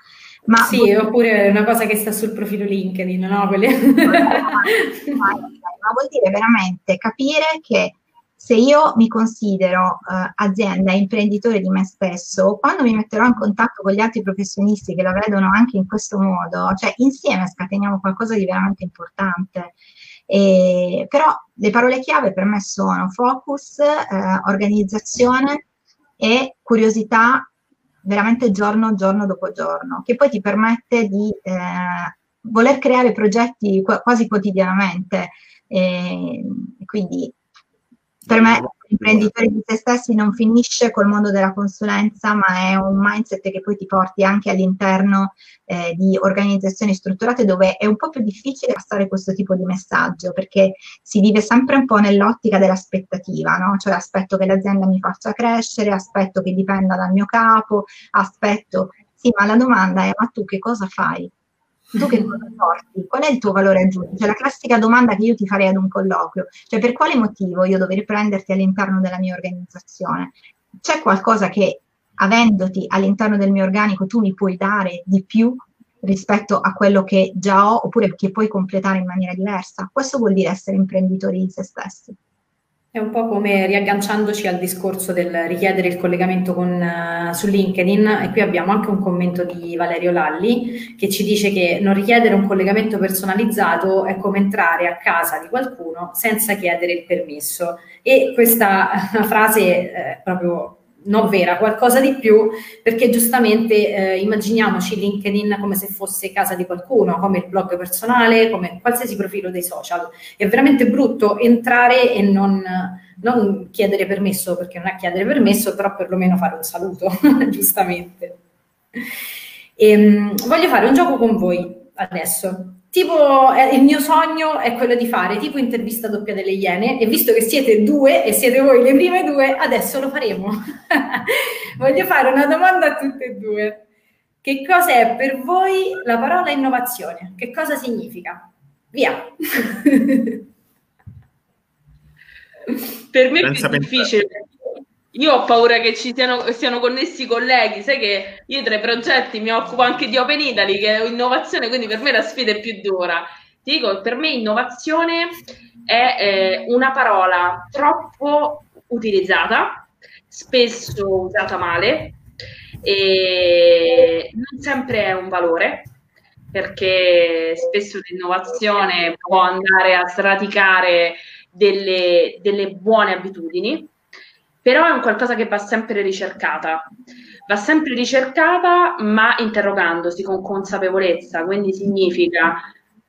Ma sì, vuol... oppure una cosa che sta sul profilo LinkedIn, no? Quelle... ma vuol dire veramente capire che se io mi considero uh, azienda imprenditore di me stesso, quando mi metterò in contatto con gli altri professionisti che la vedono anche in questo modo, cioè insieme scateniamo qualcosa di veramente importante. E, però le parole chiave per me sono focus, eh, organizzazione e curiosità veramente giorno, giorno dopo giorno, che poi ti permette di eh, voler creare progetti qu- quasi quotidianamente. E, quindi per me L'imprenditore di se stessi non finisce col mondo della consulenza, ma è un mindset che poi ti porti anche all'interno eh, di organizzazioni strutturate dove è un po' più difficile passare questo tipo di messaggio, perché si vive sempre un po' nell'ottica dell'aspettativa, no? Cioè aspetto che l'azienda mi faccia crescere, aspetto che dipenda dal mio capo, aspetto... Sì, ma la domanda è, ma tu che cosa fai? Tu che cosa porti? Qual è il tuo valore aggiunto? Cioè la classica domanda che io ti farei ad un colloquio, cioè per quale motivo io dovrei prenderti all'interno della mia organizzazione? C'è qualcosa che avendoti all'interno del mio organico tu mi puoi dare di più rispetto a quello che già ho oppure che puoi completare in maniera diversa? Questo vuol dire essere imprenditori di se stessi. È un po' come riagganciandoci al discorso del richiedere il collegamento con, uh, su LinkedIn e qui abbiamo anche un commento di Valerio Lalli che ci dice che non richiedere un collegamento personalizzato è come entrare a casa di qualcuno senza chiedere il permesso. E questa frase è proprio non vera, qualcosa di più, perché giustamente eh, immaginiamoci LinkedIn come se fosse casa di qualcuno, come il blog personale, come qualsiasi profilo dei social. È veramente brutto entrare e non, non chiedere permesso, perché non è chiedere permesso, però perlomeno fare un saluto, giustamente. E, um, voglio fare un gioco con voi adesso. Tipo, eh, il mio sogno è quello di fare tipo intervista doppia delle Iene e visto che siete due e siete voi le prime due, adesso lo faremo. Voglio fare una domanda a tutte e due. Che cosa è per voi la parola innovazione? Che cosa significa? Via. per me è più difficile io ho paura che ci siano, siano connessi i colleghi, sai che io tra i progetti mi occupo anche di Open Italy, che è innovazione, quindi per me la sfida è più dura. Ti dico, per me innovazione è eh, una parola troppo utilizzata, spesso usata male, e non sempre è un valore, perché spesso l'innovazione può andare a sradicare delle, delle buone abitudini però è un qualcosa che va sempre ricercata. Va sempre ricercata, ma interrogandosi con consapevolezza, quindi significa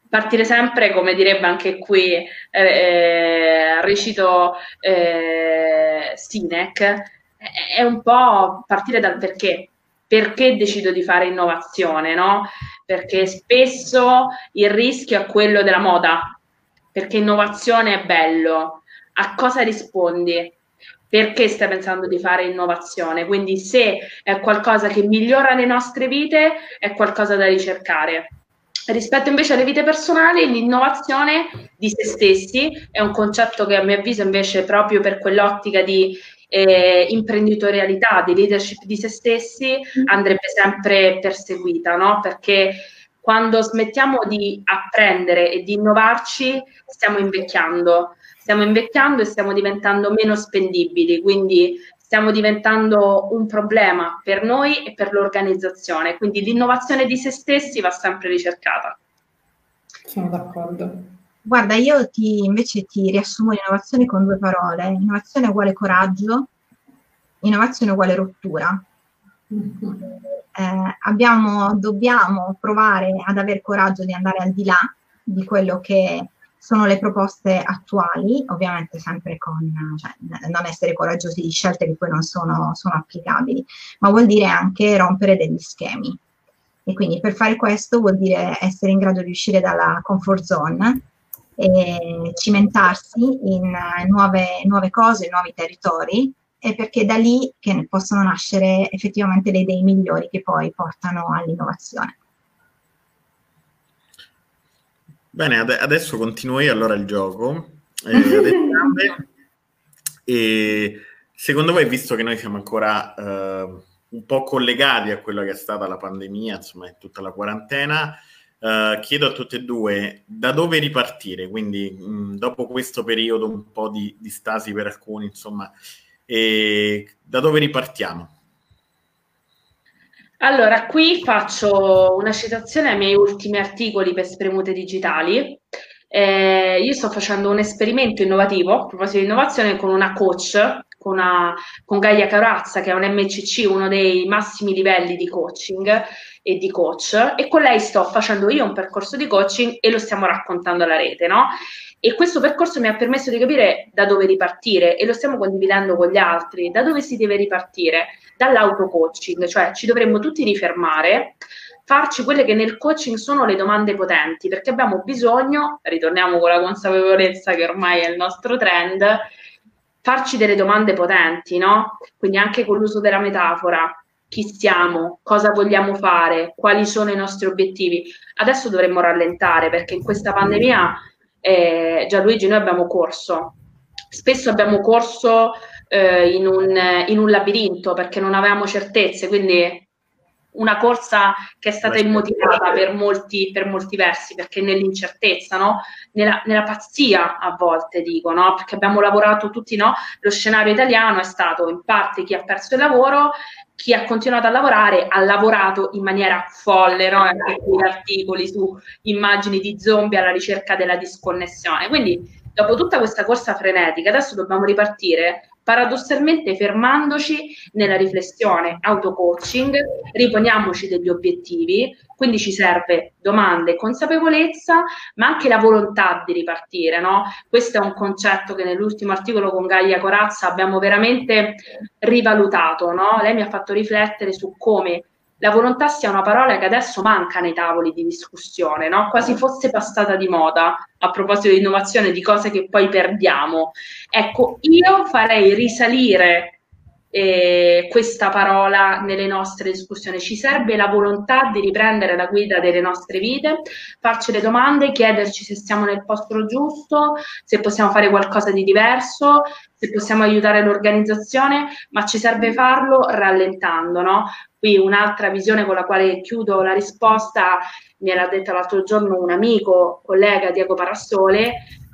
partire sempre, come direbbe anche qui, eh, eh, recito eh, Sinek, è un po' partire dal perché. Perché decido di fare innovazione, no? Perché spesso il rischio è quello della moda, perché innovazione è bello. A cosa rispondi? Perché stai pensando di fare innovazione. Quindi se è qualcosa che migliora le nostre vite, è qualcosa da ricercare. Rispetto invece alle vite personali, l'innovazione di se stessi è un concetto che a mio avviso invece proprio per quell'ottica di eh, imprenditorialità, di leadership di se stessi andrebbe sempre perseguita, no? Perché quando smettiamo di apprendere e di innovarci, stiamo invecchiando stiamo invecchiando e stiamo diventando meno spendibili, quindi stiamo diventando un problema per noi e per l'organizzazione, quindi l'innovazione di se stessi va sempre ricercata. Sono d'accordo. Guarda, io ti, invece ti riassumo l'innovazione con due parole. Innovazione uguale coraggio, innovazione uguale rottura. Mm-hmm. Eh, abbiamo, dobbiamo provare ad avere coraggio di andare al di là di quello che sono le proposte attuali, ovviamente sempre con cioè, non essere coraggiosi di scelte che poi non sono, sono applicabili, ma vuol dire anche rompere degli schemi. E quindi per fare questo vuol dire essere in grado di uscire dalla comfort zone e cimentarsi in nuove, nuove cose, nuovi territori, e perché da lì che possono nascere effettivamente le idee migliori che poi portano all'innovazione. Bene, ad- adesso continuo io allora il gioco. Eh, e secondo voi, visto che noi siamo ancora eh, un po' collegati a quello che è stata la pandemia, insomma, tutta la quarantena, eh, chiedo a tutte e due da dove ripartire, quindi mh, dopo questo periodo un po' di, di stasi per alcuni, insomma, da dove ripartiamo? Allora, qui faccio una citazione ai miei ultimi articoli per Spremute Digitali. Eh, io sto facendo un esperimento innovativo, a proposito di innovazione, con una coach, con, una, con Gaia Carazza, che è un MCC, uno dei massimi livelli di coaching e di coach, e con lei sto facendo io un percorso di coaching e lo stiamo raccontando alla rete, no? E questo percorso mi ha permesso di capire da dove ripartire e lo stiamo condividendo con gli altri. Da dove si deve ripartire? Dall'auto-coaching, cioè ci dovremmo tutti rifermare, farci quelle che nel coaching sono le domande potenti, perché abbiamo bisogno, ritorniamo con la consapevolezza che ormai è il nostro trend, farci delle domande potenti, no? Quindi anche con l'uso della metafora, chi siamo, cosa vogliamo fare, quali sono i nostri obiettivi. Adesso dovremmo rallentare perché in questa pandemia, eh, Gianluigi, noi abbiamo corso. Spesso abbiamo corso eh, in, un, in, un, labirinto perché non avevamo certezze, quindi una corsa che è stata immotivata per molti, per molti versi, perché nell'incertezza, no? nella, nella, pazzia a volte dico, no? perché abbiamo lavorato tutti, no? lo scenario italiano è stato in parte chi ha perso il lavoro, chi ha continuato a lavorare ha lavorato in maniera folle, no? anche qui articoli su immagini di zombie alla ricerca della disconnessione. Quindi dopo tutta questa corsa frenetica, adesso dobbiamo ripartire paradossalmente fermandoci nella riflessione, auto-coaching, riponiamoci degli obiettivi, quindi ci serve domande, consapevolezza, ma anche la volontà di ripartire, no? Questo è un concetto che nell'ultimo articolo con Gaia Corazza abbiamo veramente rivalutato, no? Lei mi ha fatto riflettere su come la volontà sia una parola che adesso manca nei tavoli di discussione, no? quasi fosse passata di moda a proposito di innovazione, di cose che poi perdiamo. Ecco, io farei risalire eh, questa parola nelle nostre discussioni. Ci serve la volontà di riprendere la guida delle nostre vite, farci le domande, chiederci se siamo nel posto giusto, se possiamo fare qualcosa di diverso, se possiamo aiutare l'organizzazione, ma ci serve farlo rallentando, no? Qui un'altra visione con la quale chiudo la risposta, mi era detta l'altro giorno un amico, collega Diego Parassole,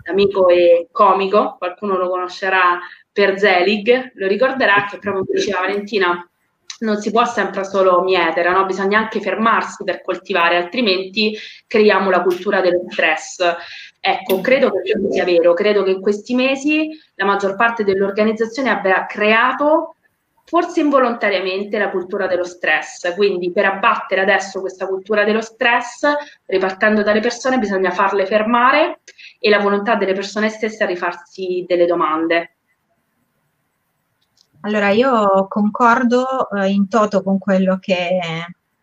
amico e comico, qualcuno lo conoscerà per Zelig, lo ricorderà che proprio diceva Valentina, non si può sempre solo mietere, no? bisogna anche fermarsi per coltivare, altrimenti creiamo la cultura dello stress. Ecco, credo che ciò sia vero, credo che in questi mesi la maggior parte dell'organizzazione abbia creato forse involontariamente la cultura dello stress. Quindi per abbattere adesso questa cultura dello stress, ripartendo dalle persone, bisogna farle fermare e la volontà delle persone stesse a rifarsi delle domande. Allora, io concordo eh, in toto con quello che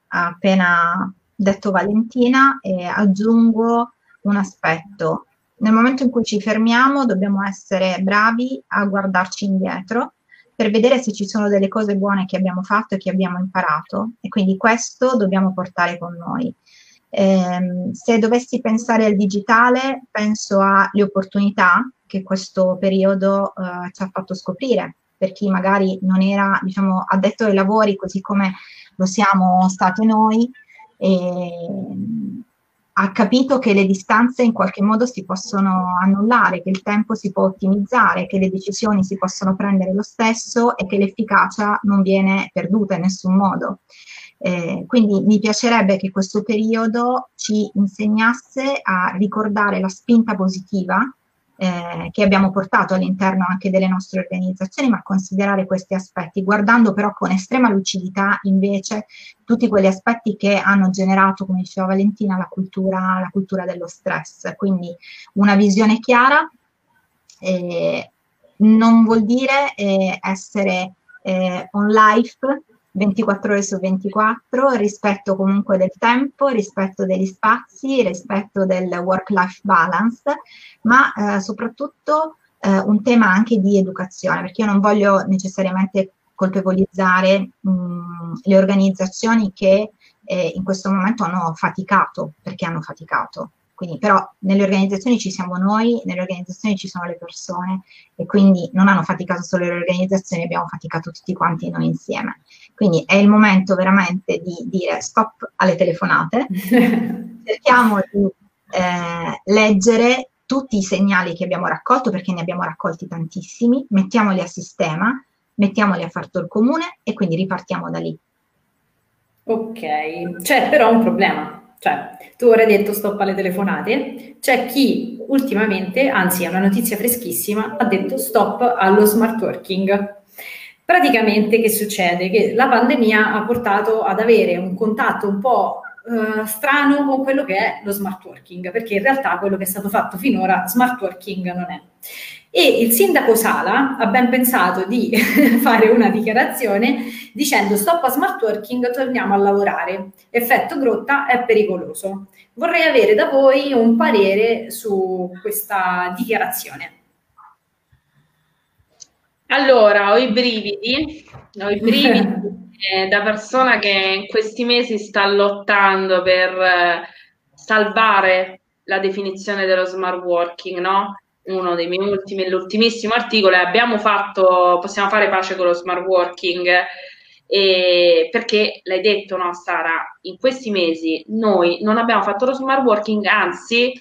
ha appena detto Valentina e aggiungo un aspetto. Nel momento in cui ci fermiamo dobbiamo essere bravi a guardarci indietro per vedere se ci sono delle cose buone che abbiamo fatto e che abbiamo imparato e quindi questo dobbiamo portare con noi. Eh, se dovessi pensare al digitale, penso alle opportunità che questo periodo eh, ci ha fatto scoprire per chi magari non era diciamo, addetto ai lavori così come lo siamo stati noi. E, ha capito che le distanze in qualche modo si possono annullare, che il tempo si può ottimizzare, che le decisioni si possono prendere lo stesso e che l'efficacia non viene perduta in nessun modo. Eh, quindi mi piacerebbe che questo periodo ci insegnasse a ricordare la spinta positiva eh, che abbiamo portato all'interno anche delle nostre organizzazioni, ma considerare questi aspetti, guardando però con estrema lucidità invece tutti quegli aspetti che hanno generato, come diceva Valentina, la cultura, la cultura dello stress. Quindi una visione chiara eh, non vuol dire eh, essere eh, on life 24 ore su 24, rispetto comunque del tempo, rispetto degli spazi, rispetto del work-life balance, ma eh, soprattutto eh, un tema anche di educazione, perché io non voglio necessariamente colpevolizzare mh, le organizzazioni che eh, in questo momento hanno faticato, perché hanno faticato. Quindi, però nelle organizzazioni ci siamo noi, nelle organizzazioni ci sono le persone e quindi non hanno faticato solo le organizzazioni, abbiamo faticato tutti quanti noi insieme. Quindi è il momento veramente di dire stop alle telefonate, cerchiamo di eh, leggere tutti i segnali che abbiamo raccolto, perché ne abbiamo raccolti tantissimi, mettiamoli a sistema, mettiamoli a il comune e quindi ripartiamo da lì. Ok, c'è però un problema cioè, tu ora hai detto stop alle telefonate, c'è chi ultimamente, anzi è una notizia freschissima, ha detto stop allo smart working. Praticamente che succede? Che la pandemia ha portato ad avere un contatto un po' eh, strano con quello che è lo smart working, perché in realtà quello che è stato fatto finora smart working non è. E il sindaco Sala ha ben pensato di fare una dichiarazione dicendo stop a smart working, torniamo a lavorare. Effetto grotta è pericoloso. Vorrei avere da voi un parere su questa dichiarazione. Allora, ho i brividi, ho i brividi eh, da persona che in questi mesi sta lottando per eh, salvare la definizione dello smart working, no? Uno dei miei ultimi, l'ultimissimo articolo è abbiamo fatto, possiamo fare pace con lo smart working, eh, perché l'hai detto, no, Sara, in questi mesi noi non abbiamo fatto lo smart working, anzi,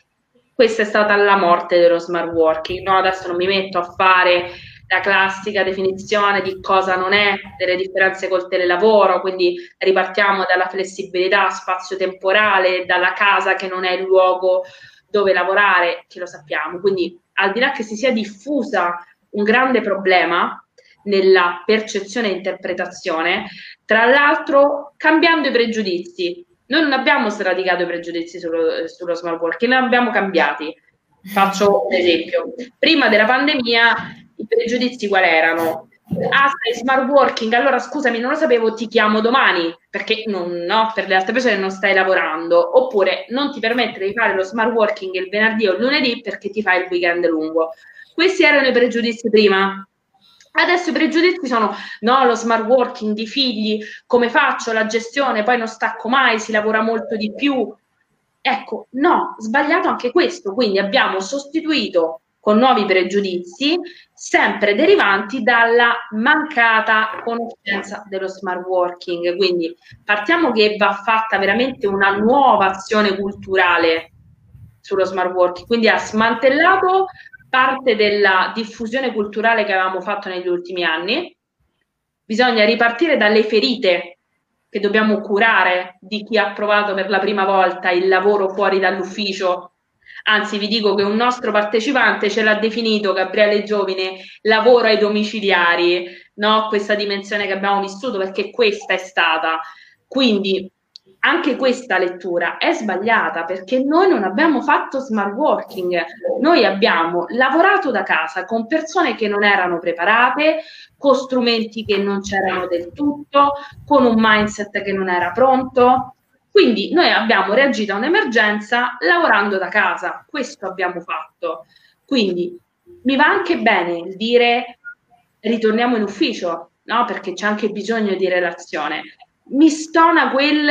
questa è stata la morte dello smart working, no? Adesso non mi metto a fare la classica definizione di cosa non è, delle differenze col telelavoro, quindi ripartiamo dalla flessibilità spazio-temporale, dalla casa che non è il luogo dove lavorare, che lo sappiamo. Quindi al di là che si sia diffusa un grande problema nella percezione e interpretazione, tra l'altro cambiando i pregiudizi. Noi non abbiamo sradicato i pregiudizi sullo, sullo smart working, li abbiamo cambiati. Faccio un esempio. Prima della pandemia i pregiudizi quali erano? Ah, sei smart working, allora scusami, non lo sapevo, ti chiamo domani, perché non, no, per le altre persone non stai lavorando, oppure non ti permettere di fare lo smart working il venerdì o il lunedì perché ti fai il weekend lungo. Questi erano i pregiudizi prima. Adesso i pregiudizi sono no, lo smart working di figli, come faccio la gestione, poi non stacco mai, si lavora molto di più. Ecco, no, sbagliato anche questo, quindi abbiamo sostituito con nuovi pregiudizi, sempre derivanti dalla mancata conoscenza dello smart working. Quindi partiamo che va fatta veramente una nuova azione culturale sullo smart working, quindi ha smantellato parte della diffusione culturale che avevamo fatto negli ultimi anni. Bisogna ripartire dalle ferite che dobbiamo curare di chi ha provato per la prima volta il lavoro fuori dall'ufficio Anzi, vi dico che un nostro partecipante ce l'ha definito, Gabriele Giovine, lavoro ai domiciliari, no? questa dimensione che abbiamo vissuto, perché questa è stata. Quindi anche questa lettura è sbagliata perché noi non abbiamo fatto smart working, noi abbiamo lavorato da casa con persone che non erano preparate, con strumenti che non c'erano del tutto, con un mindset che non era pronto. Quindi noi abbiamo reagito a un'emergenza lavorando da casa, questo abbiamo fatto. Quindi mi va anche bene il dire ritorniamo in ufficio, no? Perché c'è anche bisogno di relazione. Mi stona quel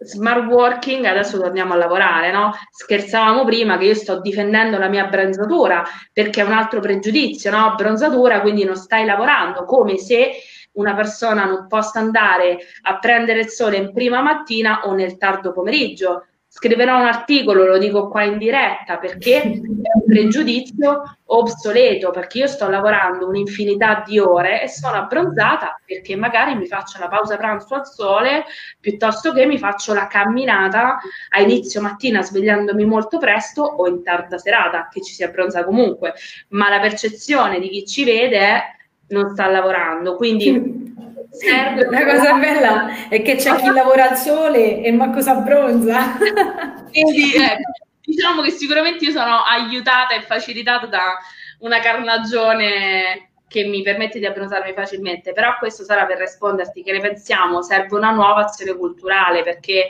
smart working, adesso torniamo a lavorare, no? Scherzavamo prima che io sto difendendo la mia bronzatura perché è un altro pregiudizio, no? Bronzatura, quindi non stai lavorando, come se una persona non possa andare a prendere il sole in prima mattina o nel tardo pomeriggio. Scriverò un articolo, lo dico qua in diretta, perché è un pregiudizio obsoleto, perché io sto lavorando un'infinità di ore e sono abbronzata perché magari mi faccio la pausa pranzo al sole piuttosto che mi faccio la camminata a inizio mattina svegliandomi molto presto o in tarda serata, che ci si abbronza comunque. Ma la percezione di chi ci vede è non sta lavorando. Quindi serve. La cosa bella è che c'è chi lavora al sole e ma cosa bronza. Quindi ecco, diciamo che sicuramente io sono aiutata e facilitata da una carnagione che mi permette di abbronzarmi facilmente, però questo sarà per risponderti che ne pensiamo, serve una nuova azione culturale perché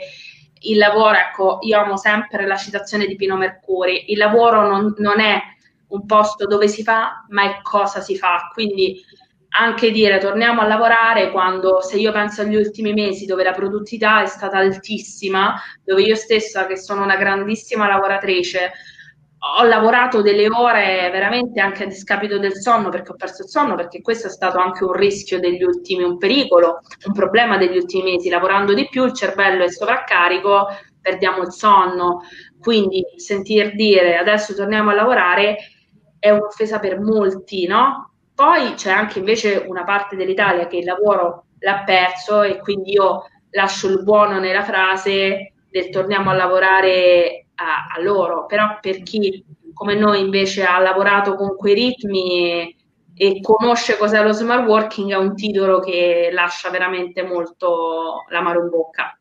il lavoro, ecco, io amo sempre la citazione di Pino Mercuri, il lavoro non, non è un posto dove si fa, ma è cosa si fa. Quindi anche dire torniamo a lavorare quando se io penso agli ultimi mesi dove la produttività è stata altissima, dove io stessa che sono una grandissima lavoratrice ho lavorato delle ore veramente anche a discapito del sonno perché ho perso il sonno perché questo è stato anche un rischio degli ultimi, un pericolo, un problema degli ultimi mesi, lavorando di più il cervello è sovraccarico, perdiamo il sonno, quindi sentir dire adesso torniamo a lavorare è un'offesa per molti, no? Poi c'è anche invece una parte dell'Italia che il lavoro l'ha perso e quindi io lascio il buono nella frase del torniamo a lavorare a, a loro, però per chi come noi invece ha lavorato con quei ritmi e, conosce cos'è lo smart working è un titolo che lascia veramente molto l'amaro in bocca.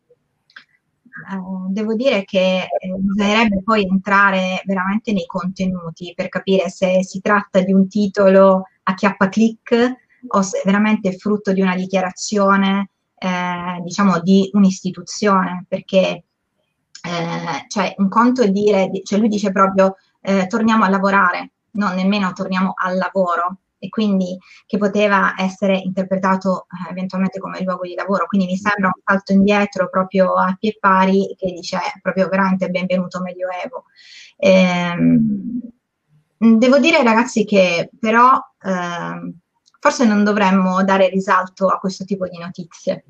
Devo dire che eh, bisognerebbe poi entrare veramente nei contenuti per capire se si tratta di un titolo a chiappa click o se è veramente frutto di una dichiarazione, eh, diciamo, di un'istituzione, perché eh, cioè un conto è dire, cioè lui dice proprio eh, torniamo a lavorare, non nemmeno torniamo al lavoro, e quindi che poteva essere interpretato eh, eventualmente come luogo di lavoro. Quindi mi sembra un salto indietro proprio a pie pari che dice proprio veramente benvenuto Medioevo. Ehm, devo dire ragazzi che però ehm, forse non dovremmo dare risalto a questo tipo di notizie.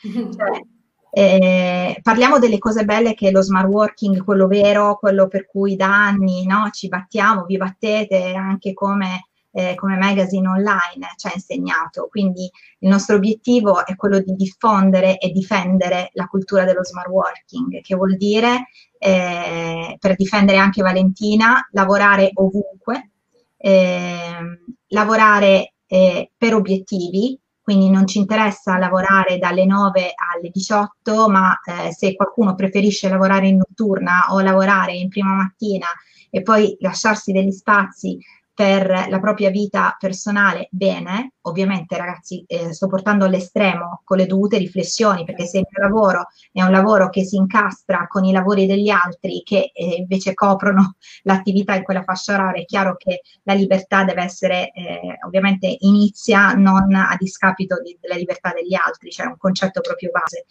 Cioè, eh, parliamo delle cose belle che lo smart working, quello vero, quello per cui da anni no, ci battiamo, vi battete anche come eh, come magazine online ci ha insegnato. Quindi il nostro obiettivo è quello di diffondere e difendere la cultura dello smart working, che vuol dire, eh, per difendere anche Valentina, lavorare ovunque, eh, lavorare eh, per obiettivi, quindi non ci interessa lavorare dalle 9 alle 18, ma eh, se qualcuno preferisce lavorare in notturna o lavorare in prima mattina e poi lasciarsi degli spazi per la propria vita personale bene, ovviamente ragazzi eh, sto portando all'estremo con le dovute riflessioni perché se il mio lavoro è un lavoro che si incastra con i lavori degli altri che eh, invece coprono l'attività in quella fascia oraria, è chiaro che la libertà deve essere eh, ovviamente inizia non a discapito di, della libertà degli altri, cioè un concetto proprio base.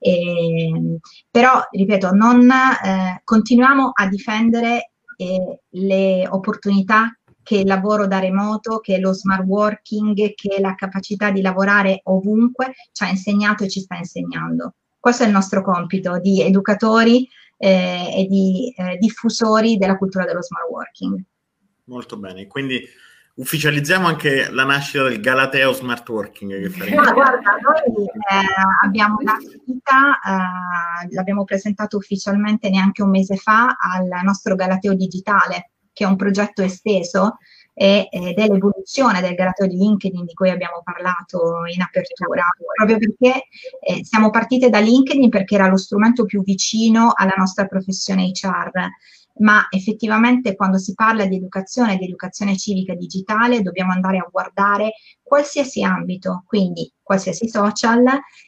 E, ehm, però, ripeto, non eh, continuiamo a difendere eh, le opportunità che il lavoro da remoto, che lo smart working, che la capacità di lavorare ovunque ci ha insegnato e ci sta insegnando. Questo è il nostro compito di educatori eh, e di eh, diffusori della cultura dello smart working. Molto bene, quindi ufficializziamo anche la nascita del Galateo Smart Working. Che faremo. Ah, guarda, noi eh, abbiamo l'attività, eh, l'abbiamo presentato ufficialmente neanche un mese fa al nostro Galateo Digitale, che è un progetto esteso e, ed è l'evoluzione del Galateo di LinkedIn di cui abbiamo parlato in apertura, proprio perché eh, siamo partite da LinkedIn perché era lo strumento più vicino alla nostra professione HR ma effettivamente quando si parla di educazione, di educazione civica digitale, dobbiamo andare a guardare qualsiasi ambito, quindi qualsiasi social,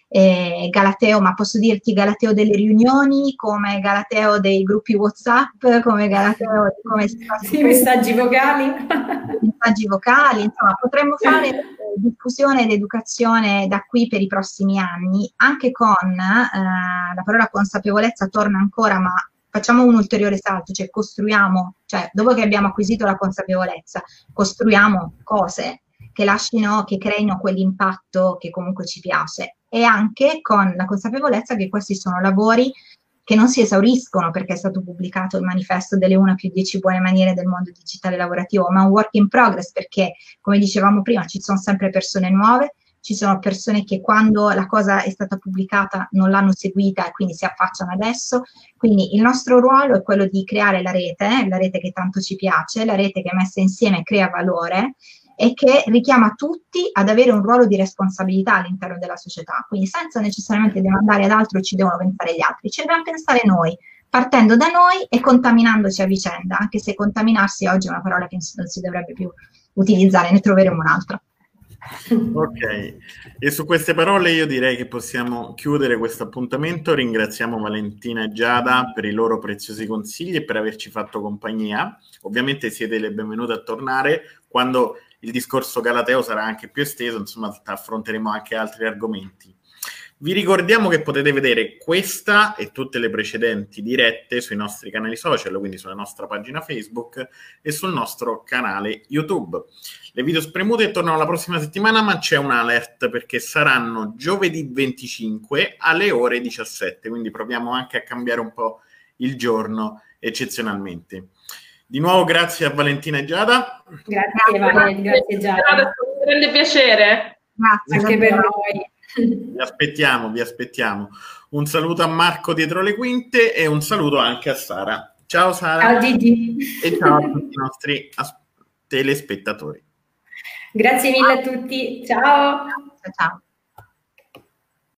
eh, Galateo, ma posso dirti Galateo delle riunioni, come Galateo dei gruppi WhatsApp, come Galateo come si fa. Sì, messaggi vocali. Messaggi vocali, insomma, potremmo fare diffusione ed educazione da qui per i prossimi anni, anche con eh, la parola consapevolezza torna ancora, ma facciamo un ulteriore salto, cioè costruiamo, cioè dopo che abbiamo acquisito la consapevolezza, costruiamo cose che lasciano, che creino quell'impatto che comunque ci piace. E anche con la consapevolezza che questi sono lavori che non si esauriscono perché è stato pubblicato il manifesto delle una più dieci buone maniere del mondo digitale lavorativo, ma un work in progress perché, come dicevamo prima, ci sono sempre persone nuove, ci sono persone che quando la cosa è stata pubblicata non l'hanno seguita e quindi si affacciano adesso. Quindi il nostro ruolo è quello di creare la rete, la rete che tanto ci piace, la rete che messa insieme crea valore e che richiama tutti ad avere un ruolo di responsabilità all'interno della società. Quindi senza necessariamente demandare ad altro ci devono pensare gli altri, ci dobbiamo pensare noi, partendo da noi e contaminandoci a vicenda, anche se contaminarsi oggi è una parola che non si dovrebbe più utilizzare, ne troveremo un'altra. Ok, e su queste parole io direi che possiamo chiudere questo appuntamento. Ringraziamo Valentina e Giada per i loro preziosi consigli e per averci fatto compagnia. Ovviamente siete le benvenute a tornare quando il discorso Galateo sarà anche più esteso, insomma affronteremo anche altri argomenti. Vi ricordiamo che potete vedere questa e tutte le precedenti dirette sui nostri canali social, quindi sulla nostra pagina Facebook e sul nostro canale YouTube. Le video spremute tornano la prossima settimana, ma c'è un alert perché saranno giovedì 25 alle ore 17, quindi proviamo anche a cambiare un po' il giorno eccezionalmente. Di nuovo grazie a Valentina e Giada. Grazie, Valentina, grazie Giada. Un grande piacere. Grazie anche per noi. Vi aspettiamo, vi aspettiamo. Un saluto a Marco dietro le quinte e un saluto anche a Sara. Ciao Sara. Ciao Gigi. E ciao a tutti i nostri telespettatori. Grazie mille a tutti, ciao. Ciao ciao.